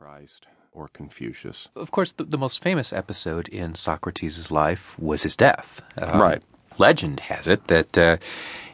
Christ or Confucius. Of course, the, the most famous episode in Socrates' life was his death. Um, right. Legend has it that uh,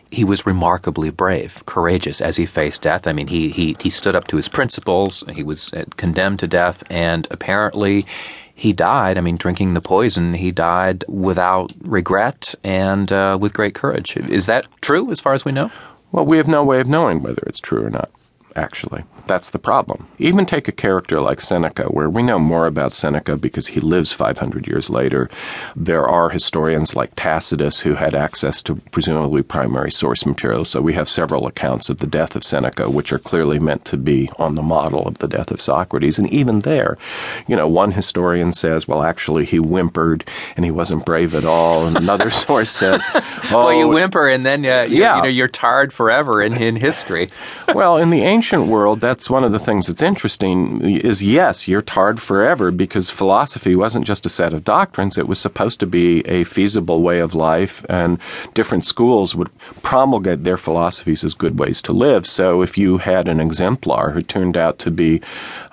he was remarkably brave, courageous as he faced death. I mean, he, he, he stood up to his principles, he was uh, condemned to death, and apparently he died. I mean, drinking the poison, he died without regret and uh, with great courage. Is that true as far as we know? Well, we have no way of knowing whether it's true or not, actually. That's the problem. Even take a character like Seneca, where we know more about Seneca because he lives 500 years later. There are historians like Tacitus who had access to presumably primary source material, so we have several accounts of the death of Seneca, which are clearly meant to be on the model of the death of Socrates. And even there, you know, one historian says, well, actually, he whimpered and he wasn't brave at all. And another source says, oh, well, you whimper and then uh, you, yeah. you know, you're tarred forever in, in history. well, in the ancient world, that's one of the things that's interesting is yes, you're tarred forever because philosophy wasn't just a set of doctrines. It was supposed to be a feasible way of life and different schools would promulgate their philosophies as good ways to live. So if you had an exemplar who turned out to be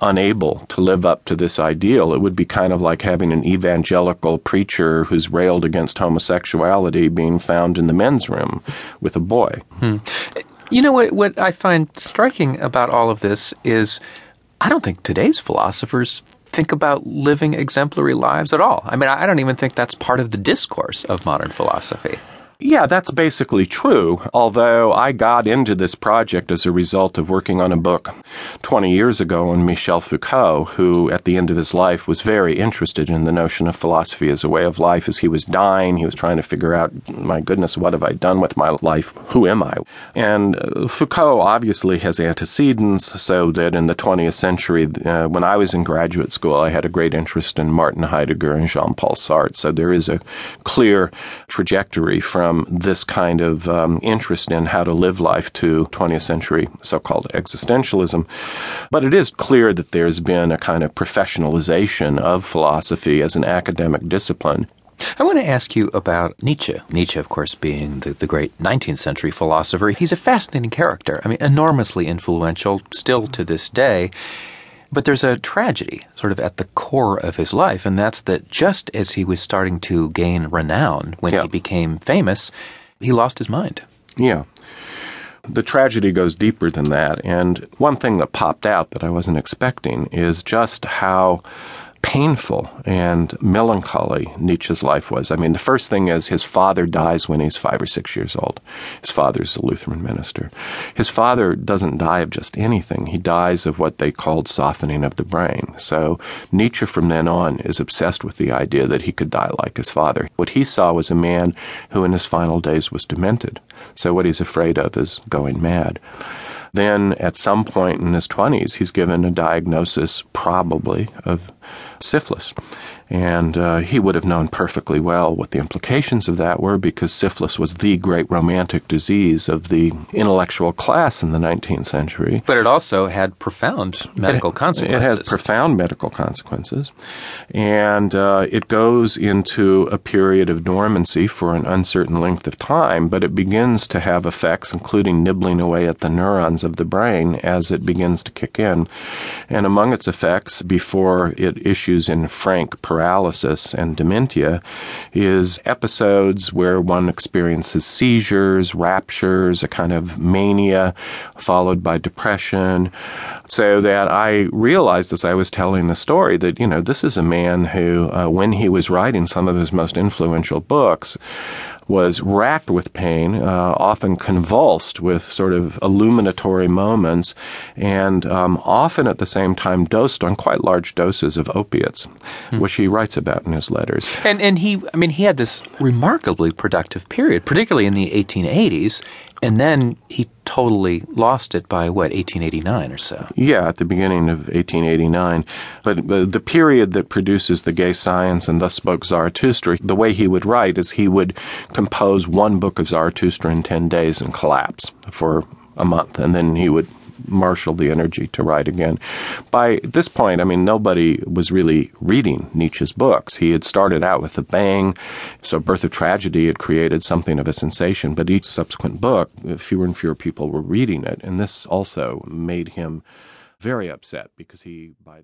unable to live up to this ideal, it would be kind of like having an evangelical preacher who's railed against homosexuality being found in the men's room with a boy. Hmm. You know what? What I find striking about all of this is, I don't think today's philosophers think about living exemplary lives at all. I mean, I don't even think that's part of the discourse of modern philosophy. Yeah, that's basically true. Although I got into this project as a result of working on a book 20 years ago on Michel Foucault, who at the end of his life was very interested in the notion of philosophy as a way of life. As he was dying, he was trying to figure out, my goodness, what have I done with my life? Who am I? And uh, Foucault obviously has antecedents, so that in the 20th century, uh, when I was in graduate school, I had a great interest in Martin Heidegger and Jean Paul Sartre. So there is a clear trajectory from from this kind of um, interest in how to live life to 20th century so called existentialism. But it is clear that there's been a kind of professionalization of philosophy as an academic discipline. I want to ask you about Nietzsche. Nietzsche, of course, being the, the great 19th century philosopher. He's a fascinating character. I mean, enormously influential still to this day. But there's a tragedy sort of at the core of his life, and that's that just as he was starting to gain renown, when yeah. he became famous, he lost his mind. Yeah. The tragedy goes deeper than that, and one thing that popped out that I wasn't expecting is just how painful and melancholy Nietzsche's life was. I mean, the first thing is his father dies when he's five or six years old. His father's a Lutheran minister. His father doesn't die of just anything. He dies of what they called softening of the brain. So Nietzsche from then on is obsessed with the idea that he could die like his father. What he saw was a man who in his final days was demented. So what he's afraid of is going mad. Then, at some point in his 20s, he's given a diagnosis, probably, of syphilis. And uh, he would have known perfectly well what the implications of that were because syphilis was the great romantic disease of the intellectual class in the 19th century. But it also had profound medical it, consequences. It has profound medical consequences. And uh, it goes into a period of dormancy for an uncertain length of time, but it begins to have effects, including nibbling away at the neurons of the brain as it begins to kick in. And among its effects, before it issues in frank paralysis, and dementia is episodes where one experiences seizures, raptures, a kind of mania, followed by depression. So that I realized as I was telling the story that, you know, this is a man who, uh, when he was writing some of his most influential books, was racked with pain, uh, often convulsed with sort of illuminatory moments, and um, often at the same time dosed on quite large doses of opiates, hmm. which he writes about in his letters. And and he, I mean, he had this remarkably productive period, particularly in the 1880s, and then he totally lost it by what 1889 or so. Yeah, at the beginning of 1889. But the period that produces the gay science and thus spoke Zarathustra, the way he would write is he would compose one book of Zarathustra in 10 days and collapse for a month and then he would marshal the energy to write again. By this point, I mean, nobody was really reading Nietzsche's books. He had started out with a bang, so Birth of Tragedy had created something of a sensation, but each subsequent book, fewer and fewer people were reading it, and this also made him very upset because he, by the